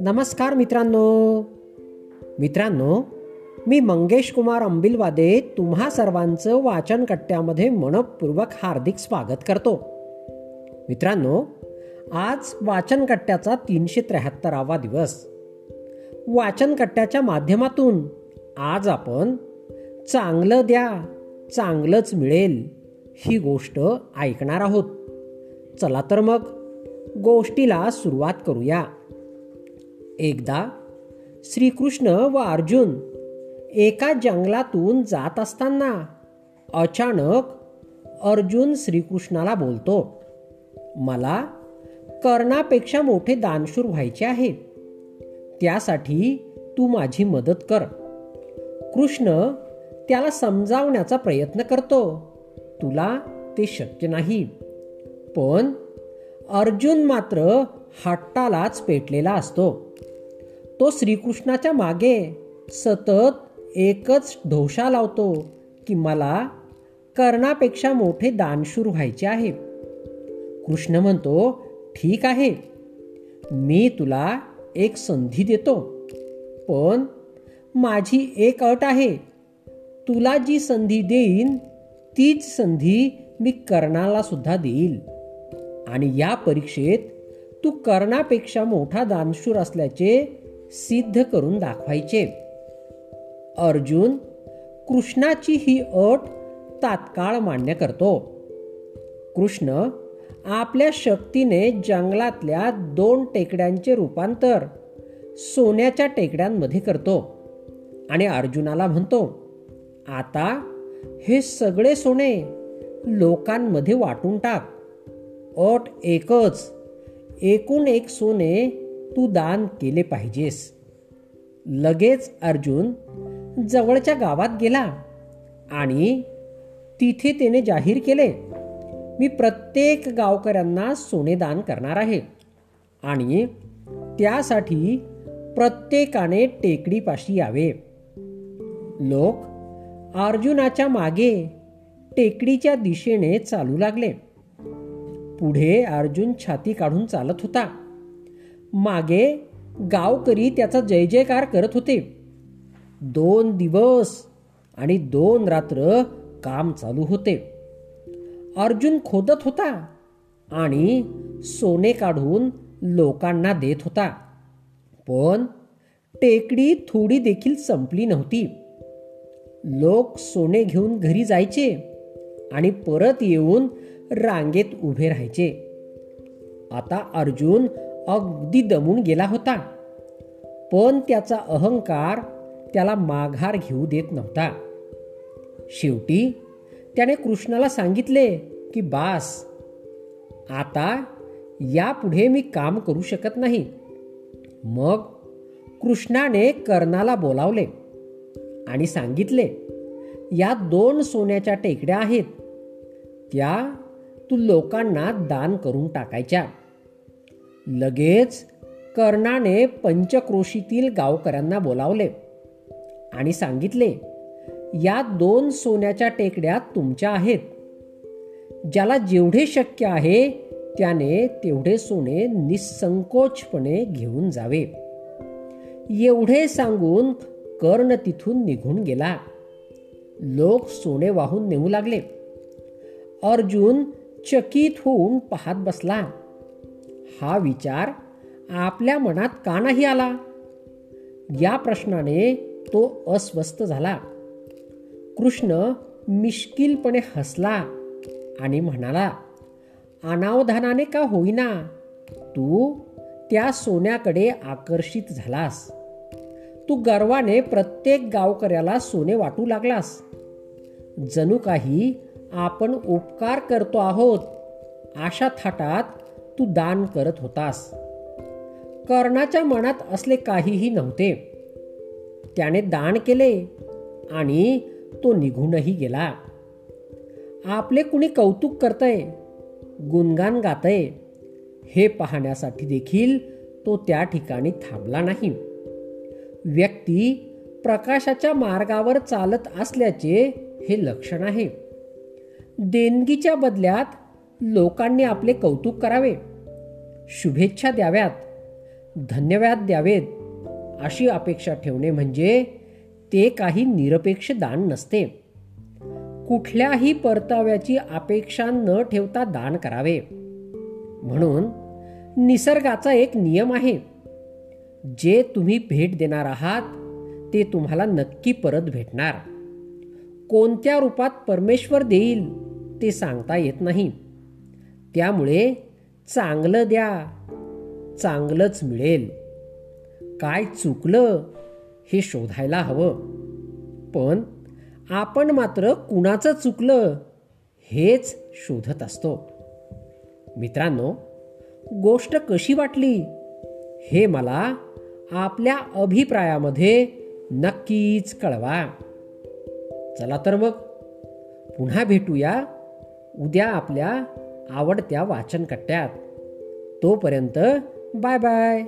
नमस्कार मित्रांनो. मित्रांनो मी मंगेश कुमार अंबिलवादे तुम्हा सर्वांचं वाचन कट्ट्यामध्ये मनपूर्वक हार्दिक स्वागत करतो. मित्रांनो आज वाचन कट्ट्याचा तीनशे त्र्याहत्तरावा दिवस. वाचन कट्ट्याच्या माध्यमातून आज आपण चांगलं द्या चांगलंच मिळेल ही गोष्ट ऐकणार आहोत. चला तर मग गोष्टीला सुरुवात करूया. एकदा श्रीकृष्ण व अर्जुन एका जंगलातून जात असताना अचानक अर्जुन श्रीकृष्णाला बोलतो मला कर्णापेक्षा मोठे दानशूर व्हायचे आहे. त्यासाठी तू माझी मदत कर. कृष्ण त्याला समजावण्याचा प्रयत्न करतो. तुला ते शक्य नाही. पण अर्जुन मात्र हट्टालाच पेटलेला असतो. तो श्रीकृष्णाच्या मागे सतत एकच ढोषा लावतो की मला कर्णापेक्षा मोठे दानशूर व्हायचे आहे. कृष्ण म्हणतो ठीक आहे. मी तुला एक संधी देतो. पण माझी एक अट आहे. तुला जी संधी देईन तीच संधी मी कर्णाला सुद्धा देईल. आणि या परीक्षेत तू कर्णापेक्षा मोठा दानशूर असल्याचे सिद्ध करून दाखवायचे. अर्जुन कृष्णाची ही अट तात्काळ मान्य करतो. कृष्ण आपल्या शक्तीने जंगलातल्या दोन टेकड्यांचे रूपांतर सोन्याच्या टेकड्यांमध्ये करतो. आणि अर्जुनाला म्हणतो आता हे सगळे सोने लोकांमध्ये वाटून टाक. अट एकच. एकूण एक सोने तू दान केले पाहिजेस. लगेच अर्जुन जवळच्या गावात गेला आणि तिथे त्याने जाहीर केले मी प्रत्येक गावकऱ्यांना सोने दान करणार आहे आणि त्यासाठी प्रत्येकाने टेकडीपाशी यावे. लोक अर्जुनाच्या मागे टेकडीच्या दिशेने चालू लागले. पुढे अर्जुन छाती काढून चालत होता. मागे गावकरी त्याचा जय जयकार करत होते. दोन दिवस आणि दोन रात्र काम चालू होते. अर्जुन खोदत होता आणि सोने काढून लोकांना देत होता. पण टेकडी थोडी देखील संपली नव्हती. लोक सोने घेऊन घरी जायचे आणि परत येऊन रांगेत उभे राहायचे. आता अर्जुन अगदी दमून गेला होता. पण त्याचा अहंकार त्याला माघार घेऊ देत नव्हता. शेवटी त्याने कृष्णाला सांगितले की बास आता यापुढे मी काम करू शकत नाही. मग कृष्णाने कर्णाला बोलावले आणि सांगितले या दोन सोन्याच्या टेकड्या आहेत. त्या तू लोकांना दान करून टाकायच्या. लगेच कर्णाने पंचक्रोशीतील गावकऱ्यांना बोलावले आणि सांगितले या दोन सोन्याच्या टेकड्या तुमच्या आहेत. ज्याला जेवढे शक्य आहे त्याने तेवढे सोने निसंकोचपणे घेऊन जावे. एवढे सांगून कर्ण तिथून निघून गेला. लोक सोने वाहून नेऊ लागले. अर्जुन चकित होऊन पाहत बसला. हा विचार आपल्या मनात का नाही आला? या प्रश्नाने तो अस्वस्थ झाला. कृष्ण मिश्किलपणे हसला आणि म्हणाला अनावधानाने का होईना? तू त्या सोन्याकडे आकर्षित झालास. तू गर्वाने प्रत्येक गावकऱ्याला सोने वाटू लागलास. जणू काही आपण उपकार करतो आहोत अशा थाटात तू दान करत होतास. कर्णाच्या मनात असले काहीही नव्हते. त्याने दान केले आणि तो निघूनही गेला. आपले कुणी कौतुक करतय गुणगान गातय हे पाहण्यासाठी देखील तो त्या ठिकाणी थांबला नाही. व्यक्ती प्रकाशाच्या मार्गावर चालत असल्याचे हे लक्षण आहे. देणगीच्या बदल्यात लोकांनी आपले कौतुक करावे. शुभेच्छा द्याव्यात. धन्यवाद द्यावेत. अशी अपेक्षा ठेवणे म्हणजे ते काही निरपेक्ष दान नसते. कुठल्याही परताव्याची अपेक्षा न ठेवता दान करावे. म्हणून निसर्गाचा एक नियम आहे. जे तुम्ही भेट देणार आहात ते तुम्हाला नक्की परत भेटणार. कोणत्या रूपात परमेश्वर देईल ते सांगता येत नाही. त्यामुळे चांगलं द्या चांगलंच मिळेल. काय चुकलं हे शोधायला हवं. पण आपण मात्र कुणाचं चुकलं हेच शोधत असतो. मित्रांनो गोष्ट कशी वाटली हे मला आपल्या अभिप्रायामध्ये नक्कीच कळवा. चला तर मग पुन्हा भेटूया उद्या आपल्या आवडत्या वाचन कट्ट्यात तोपर्यंत बाय बाय.